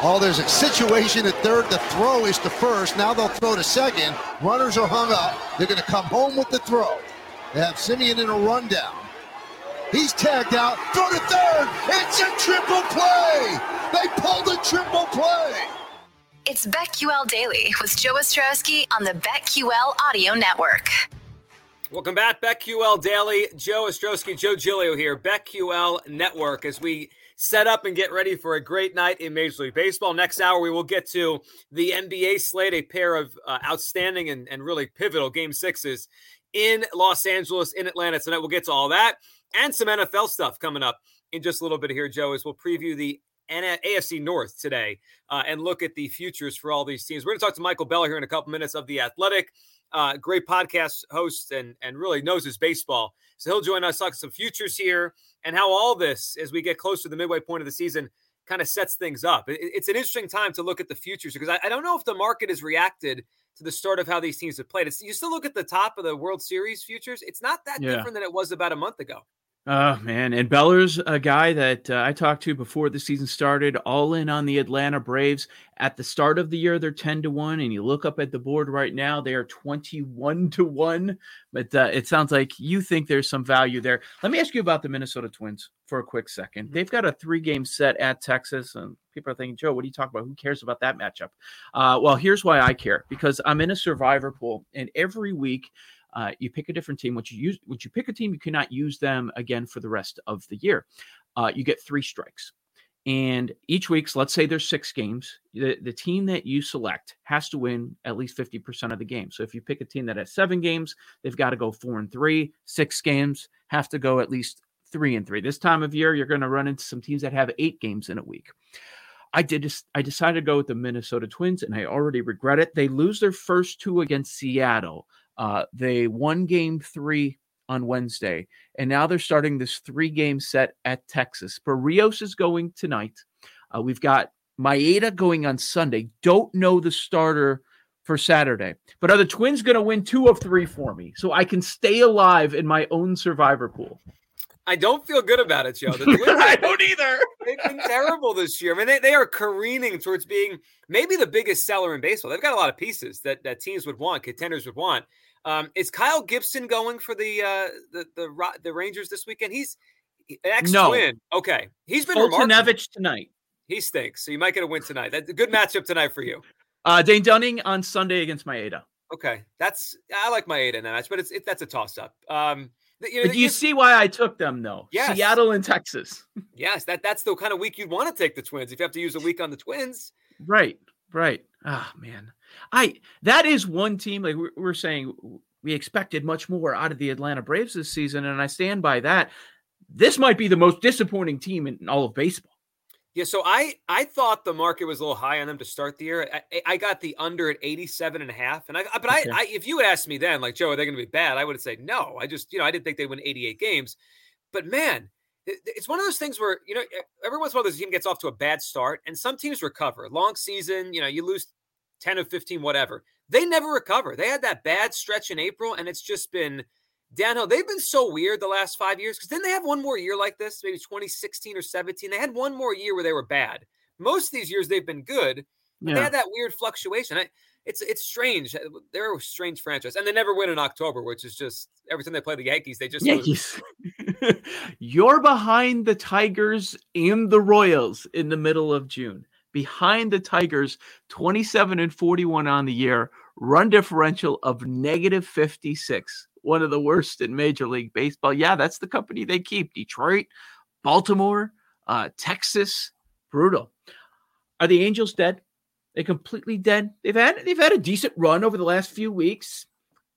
Oh, there's a situation at third. The throw is to first. Now they'll throw to second. Runners are hung up. They're going to come home with the throw. They have Simeon in a rundown. He's tagged out. Throw to third. It's a triple play. They pulled a triple play. It's BetQL Daily with Joe Ostrowski on the BetQL Audio Network. Welcome back, BetQL Daily. Joe Ostrowski, Joe Giglio here, BetQL Network, as we set up and get ready for a great night in Major League Baseball. Next hour, we will get to the NBA slate, a pair of uh, outstanding and, and really pivotal game sixes in Los Angeles, in Atlanta tonight. We'll get to all that and some NFL stuff coming up in just a little bit here, Joe, as we'll preview the AFC North today uh, and look at the futures for all these teams. We're going to talk to Michael Beller here in a couple minutes of The Athletic. Uh, great podcast host and, and really knows his baseball. So he'll join us, talk some futures here and how all this, as we get close to the midway point of the season, kind of sets things up. It, it's an interesting time to look at the futures because I, I, don't know if the market has reacted to the start of how these teams have played. It's, you still look at the top of the World Series futures, it's not that yeah. different than it was about a month ago. Oh man, and Beller's a guy that uh, I talked to before the season started, all in on the Atlanta Braves. At the start of the year, they're ten to one, and you look up at the board right now, they are twenty-one to one. But uh, it sounds like you think there's some value there. Let me ask you about the Minnesota Twins for a quick second. They've got a three-game set at Texas, and people are thinking, Joe, what are you talking about? Who cares about that matchup? Uh, well, here's why I care: because I'm in a survivor pool, and every week uh, you pick a different team. Once you use, once you pick a team, you cannot use them again for the rest of the year. Uh, you get three strikes. And each week, let's say there's six games, the, the team that you select has to win at least 50% of the game. So if you pick a team that has seven games, they've got to go four and three. Six games have to go at least three and three. This time of year, you're going to run into some teams that have eight games in a week. I did. I decided to go with the Minnesota Twins, and I already regret it. They lose their first two against Seattle. Uh, they won game three on Wednesday, and now they're starting this three game set at Texas. Berrios is going tonight. Uh, we've got Maeda going on Sunday. Don't know the starter for Saturday, but are the Twins going to win two of three for me so I can stay alive in my own survivor pool? I don't feel good about it, Joe. I don't either. They've been terrible this year. I mean, they, they are careening towards being maybe the biggest seller in baseball. They've got a lot of pieces that, that teams would want, contenders would want. Um, is Kyle Gibson going for the uh, the the the Rangers this weekend? He's ex twin. No. Okay, he's been Foltynewicz tonight. He stinks, so you might get a win tonight. That's a good matchup tonight for you. Uh, Dane Dunning on Sunday against Maeda. Okay, that's I like Maeda in that match, but it's it, that's a toss up. Um, you know, you see why I took them though? Yes. Seattle and Texas. yes, that that's the kind of week you'd want to take the Twins if you have to use a week on the Twins. Right, right. Ah, oh, man. I that is one team like we're saying we expected much more out of the Atlanta Braves this season, and I stand by that. This might be the most disappointing team in all of baseball. Yeah, so I I thought the market was a little high on them to start the year. I, I got the under at 87 and a half. And I but okay. I, I if you had asked me then, like, Joe, are they going to be bad? I would have said no. I just, you know, I didn't think they'd win 88 games. But man, it's one of those things where, you know, every once in a while this team gets off to a bad start and some teams recover. Long season, you know, you lose 10 or 15, whatever. They never recover. They had that bad stretch in April, and it's just been downhill. They've been so weird the last five years because then they have one more year like this, maybe 2016 or 17. They had one more year where they were bad. Most of these years they've been good. Yeah. They had that weird fluctuation. I, it's it's strange. Uh, they're a strange franchise, and they never win in October, which is just every time they play the Yankees, they just Yankees. You're behind the Tigers and the Royals in the middle of June. Behind the Tigers, 27 and 41 on the year, run differential of negative 56, one of the worst in Major League Baseball. Yeah, that's the company they keep. Detroit, Baltimore, uh, Texas, brutal. Are the Angels dead? They completely dead. They've had they've had a decent run over the last few weeks,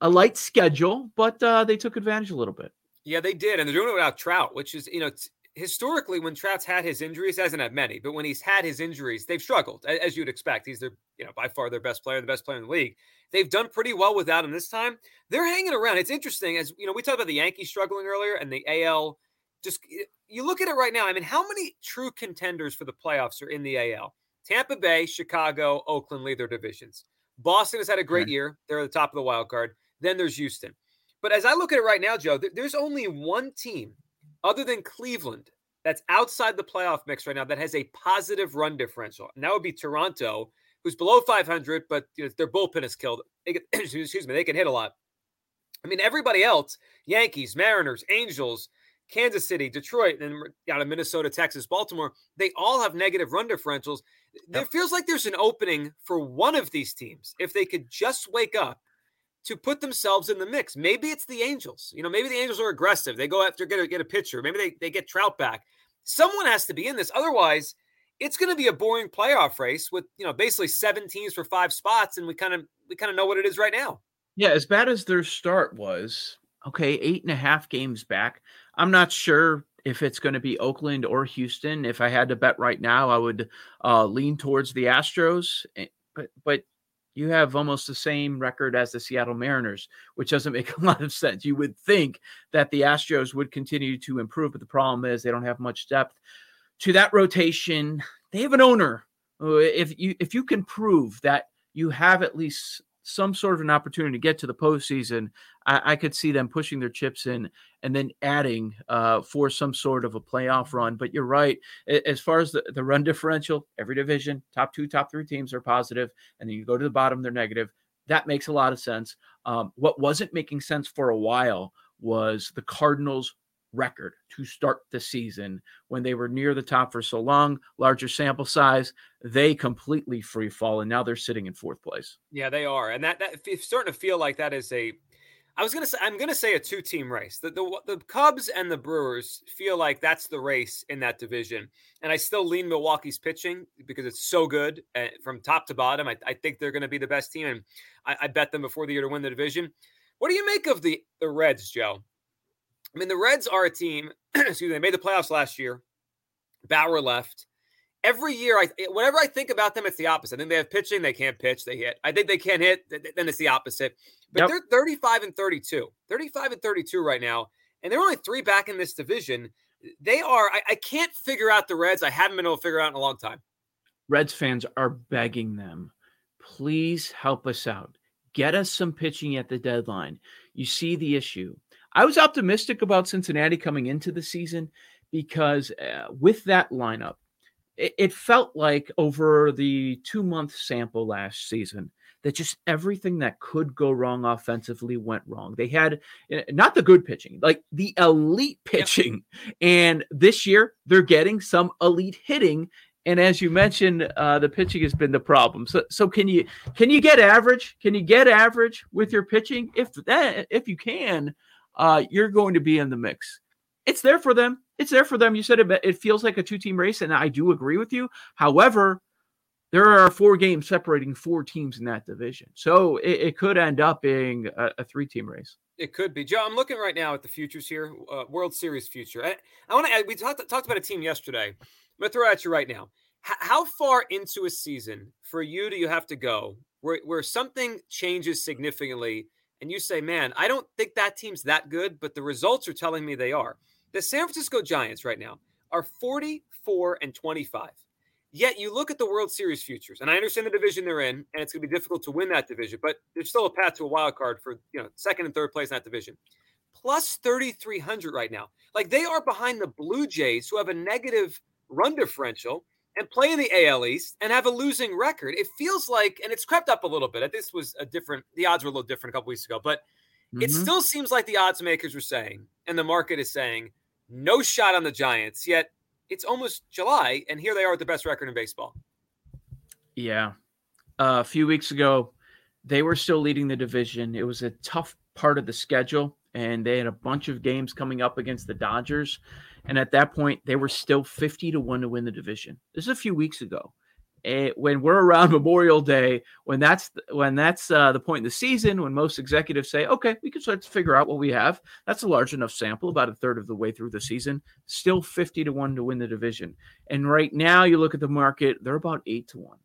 a light schedule, but uh, they took advantage a little bit. Yeah, they did, and they're doing it without Trout, which is you know historically when Trout's had his injuries, hasn't had many, but when he's had his injuries, they've struggled as you'd expect. He's their you know by far their best player, the best player in the league. They've done pretty well without him this time. They're hanging around. It's interesting as you know we talked about the Yankees struggling earlier and the AL. Just you look at it right now. I mean, how many true contenders for the playoffs are in the AL? Tampa Bay, Chicago, Oakland lead their divisions. Boston has had a great year. They're at the top of the wild card. Then there's Houston. But as I look at it right now, Joe, there's only one team other than Cleveland that's outside the playoff mix right now that has a positive run differential. And that would be Toronto, who's below 500, but you know, their bullpen is killed. They can, excuse me, they can hit a lot. I mean, everybody else, Yankees, Mariners, Angels, Kansas City, Detroit, and out of Minnesota, Texas, Baltimore, they all have negative run differentials. Yep. It feels like there's an opening for one of these teams if they could just wake up to put themselves in the mix. Maybe it's the Angels. You know, maybe the Angels are aggressive. They go after get a, get a pitcher. Maybe they, they get Trout back. Someone has to be in this. Otherwise, it's going to be a boring playoff race with you know basically seven teams for five spots, and we kind of we kind of know what it is right now. Yeah, as bad as their start was, okay, eight and a half games back. I'm not sure if it's going to be Oakland or Houston. If I had to bet right now, I would uh, lean towards the Astros. Eh, but but you have almost the same record as the Seattle Mariners, which doesn't make a lot of sense. You would think that the Astros would continue to improve, but the problem is they don't have much depth to that rotation. They have an owner. Uh, if you if you can prove that you have at least some sort of an opportunity to get to the postseason, I, I could see them pushing their chips in and then adding uh, for some sort of a playoff run. But you're right. As far as the, the run differential, every division, top two, top three teams are positive, and then you go to the bottom, they're negative. That makes a lot of sense. Um, what wasn't making sense for a while was the Cardinals record to start the season when they were near the top for so long, larger sample size, they completely free fall and now they're sitting in fourth place. Yeah, they are. And that that it's starting to feel like that is a I was gonna say I'm gonna say a two team race. The, the the Cubs and the Brewers feel like that's the race in that division, and I still lean Milwaukee's pitching because it's so good uh, from top to bottom. I, I think they're to be the best team, and I, I bet them before the year to win the division. What do you make of the the Reds, Joe? I mean, the Reds are a team. excuse me. They made the playoffs last year. Bauer left. Every year, I eh, whenever I think about them, it's the opposite. I think they have pitching, they can't pitch, they hit. I think they can't hit, then it's the opposite. But yep. they're 35 and 32, 35 and 32 right now, and they're only three back in this division. They are. I, I can't figure out the Reds. I haven't been able to figure out in a long time. Reds fans are begging them, please help us out. Get us some pitching at the deadline. You see the issue. I was optimistic about Cincinnati coming into the season because uh, with that lineup, it, it felt like over the two month sample last season that just everything that could go wrong offensively went wrong. They had eh, not the good pitching, like the elite pitching. And this year they're getting some elite hitting. And as you mentioned, uh, the pitching has been the problem. So, so can you can you get average? Can you get average with your pitching? If that if you can, uh, you're going to be in the mix. It's there for them. It's there for them. You said it, it feels like a two team race, and I do agree with you. However, there are four games separating four teams in that division. So it, it could end up being a, a three team race. It could be. Joe, I'm looking right now at the futures here, uh, World Series future. I, I want to. We talked talked about a team yesterday. I'm gonna throw at you right now. H- how far into a season for you do you have to go where where something changes significantly and you say, man, I don't think that team's that good, but the results are telling me they are. The San Francisco Giants right now are 44 and 25. Yet you look at the World Series futures, and I understand the division they're in, and it's going to be difficult to win that division, but there's still a path to a wild card for you know second and third place in that division. Plus 3,300 right now. Like they are behind the Blue Jays, who have a negative run differential and play in the AL East and have a losing record. It feels like, and it's crept up a little bit. This was a different, the odds were a little different a couple weeks ago, but mm-hmm. it still seems like the odds makers were saying, and the market is saying, no shot on the Giants. Yet it's almost July, and here they are with the best record in baseball. Yeah. Uh, a few weeks ago, they were still leading the division. It was a tough part of the schedule, and they had a bunch of games coming up against the Dodgers. And at that point, they were still 50 to 1 to win the division. This is a few weeks ago. And when we're around Memorial Day, when that's when that's uh, the point in the season, when most executives say, "Okay, we can start to figure out what we have," that's a large enough sample, about a third of the way through the season. Still fifty to one to win the division, and right now you look at the market; they're about eight to one.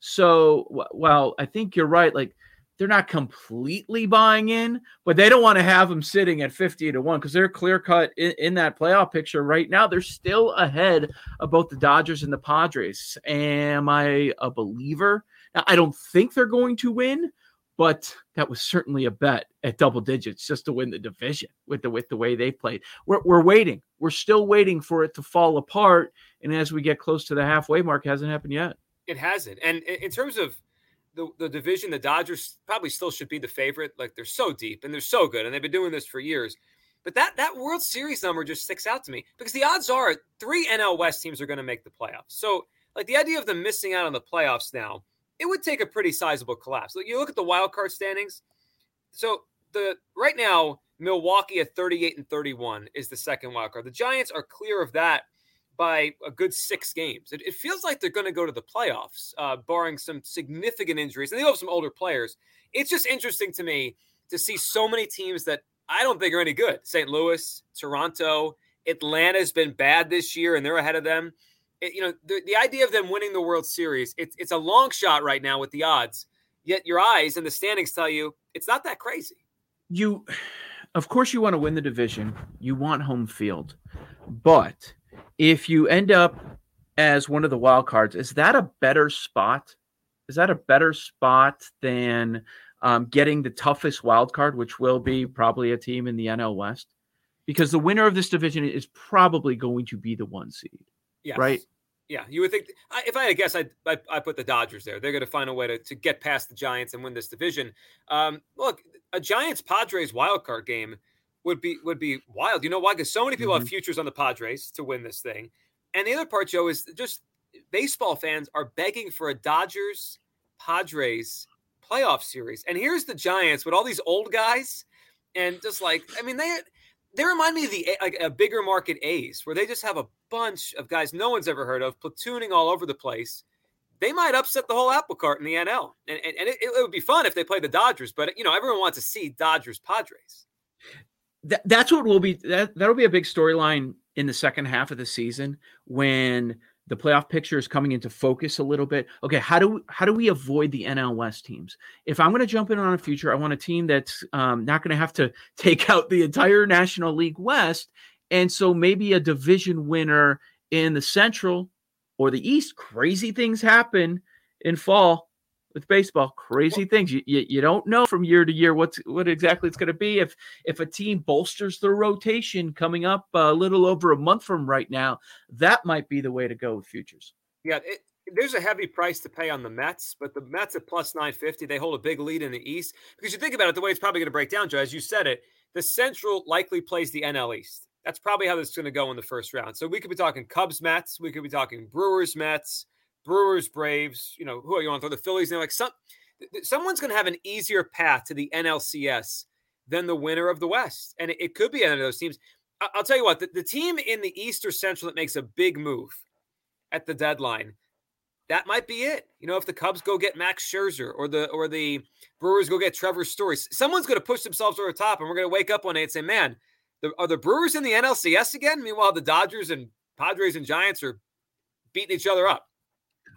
So, well, I think you're right. Like they're not completely buying in, but they don't want to have them sitting at 50 to 1 because they're clear cut in, in, that playoff picture right now. They're still ahead of both the Dodgers and the Padres. Am I a believer? Now, I don't think they're going to win, but that was certainly a bet at double digits just to win the division with the with the way they played. We're, we're waiting. We're still waiting for it to fall apart. And as we get close to the halfway mark, hasn't happened yet. It hasn't. And in terms of the, the division, the Dodgers probably still should be the favorite. Like they're so deep and they're so good, and they've been doing this for years. But that that World Series number just sticks out to me because the odds are three NL West teams are going to make the playoffs. So like the idea of them missing out on the playoffs now, it would take a pretty sizable collapse. Like you look at the wild card standings. So the right now Milwaukee at 38 and 31 is the second wild card. The Giants are clear of that by a good six games. It, it feels like they're going to go to the playoffs, uh, barring some significant injuries. And they have some older players. It's just interesting to me to see so many teams that I don't think are any good. St. Louis, Toronto, Atlanta's been bad this year, and they're ahead of them. It, you know, the, the idea of them winning the World Series, it, it's a long shot right now with the odds. Yet your eyes and the standings tell you it's not that crazy. You, of course, you want to win the division. You want home field, but if you end up as one of the wild cards, is that a better spot? Is that a better spot than um, getting the toughest wild card, which will be probably a team in the NL West? Because the winner of this division is probably going to be the one seed. Yeah. Right? Yeah, you would think. If I had to guess, I'd, I, I put the Dodgers there. They're going to find a way to, to get past the Giants and win this division. Um, look, a Giants Padres wild card game would be would be wild. You know why? Because so many people mm-hmm. have futures on the Padres to win this thing. And the other part, Joe, is just baseball fans are begging for a Dodgers Padres playoff series. And here's the Giants with all these old guys, and just like I mean they they remind me of the like a bigger market A's where they just have a bunch of guys no one's ever heard of platooning all over the place. They might upset the whole apple cart in the NL, and, and, and it, it would be fun if they play the Dodgers. But you know everyone wants to see Dodgers Padres that, that's what will be that that'll be a big storyline in the second half of the season when the playoff picture is coming into focus a little bit. Okay, how do how do we avoid the NL West teams? If I'm going to jump in on a future, I want a team that's um, not going to have to take out the entire National League West, and so maybe a division winner in the Central or the East. Crazy things happen in fall with baseball crazy things you, you, you don't know from year to year what's what exactly it's going to be if if a team bolsters their rotation coming up a little over a month from right now that might be the way to go with futures yeah it, there's a heavy price to pay on the Mets, but the Mets at plus 950, they hold a big lead in the East. Because you think about it, the way it's probably going to break down, Joe, as you said it, the Central likely plays the NL East. That's probably how this is going to go in the first round. So we could be talking Cubs Mets, we could be talking Brewers Mets, Brewers, Braves, you know, who are you on? Throw the Phillies. And like some, someone's going to have an easier path to the NLCS than the winner of the West, and it, it could be any of those teams. I, will tell you what, the, the team in the East or Central that makes a big move at the deadline, that might be it. You know, if the Cubs go get Max Scherzer or the or the Brewers go get Trevor Story, someone's going to push themselves over the top, and we're going to wake up one day and say, "Man, the, are the Brewers in the NLCS again?" Meanwhile, the Dodgers and Padres and Giants are beating each other up.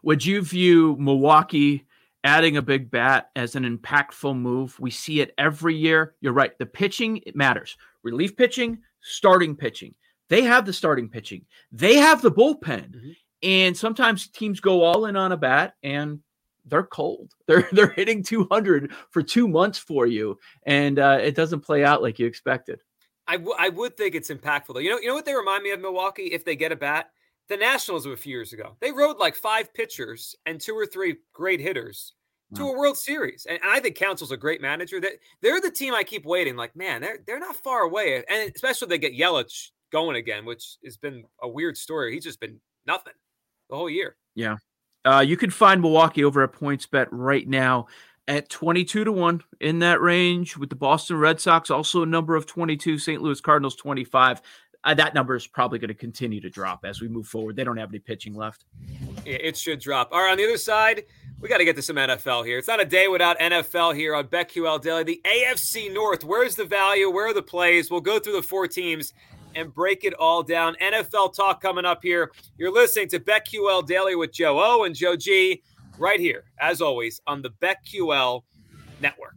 Would you view Milwaukee adding a big bat as an impactful move? We see it every year. You're right. The pitching it matters. Relief pitching, starting pitching. They have the starting pitching. They have the bullpen. Mm-hmm. And sometimes teams go all in on a bat and they're cold. They're they're hitting 200 for two months for you, and uh, it doesn't play out like you expected. I, w- I would think it's impactful though. You know, you know what they remind me of Milwaukee if they get a bat the Nationals a few years ago. They rode like five pitchers and two or three great hitters to a World Series. And I think Counsell's a great manager. That they're the team I keep waiting. Like, man, they're they're not far away. And especially they get Yelich going again, which has been a weird story. He's just been nothing the whole year. Yeah. Uh, you can find Milwaukee over at PointsBet right now at 22 to 1 in that range with the Boston Red Sox also a number of 22, St. Louis Cardinals 25. Uh, that number is probably going to continue to drop as we move forward. They don't have any pitching left. It should drop. All right, on the other side, we got to get to some NFL here. It's not a day without NFL here on BetQL Daily. The AFC North, where's the value? Where are the plays? We'll go through the four teams and break it all down. NFL talk coming up here. You're listening to BetQL Daily with Joe O and Joe G right here, as always, on the BetQL Network.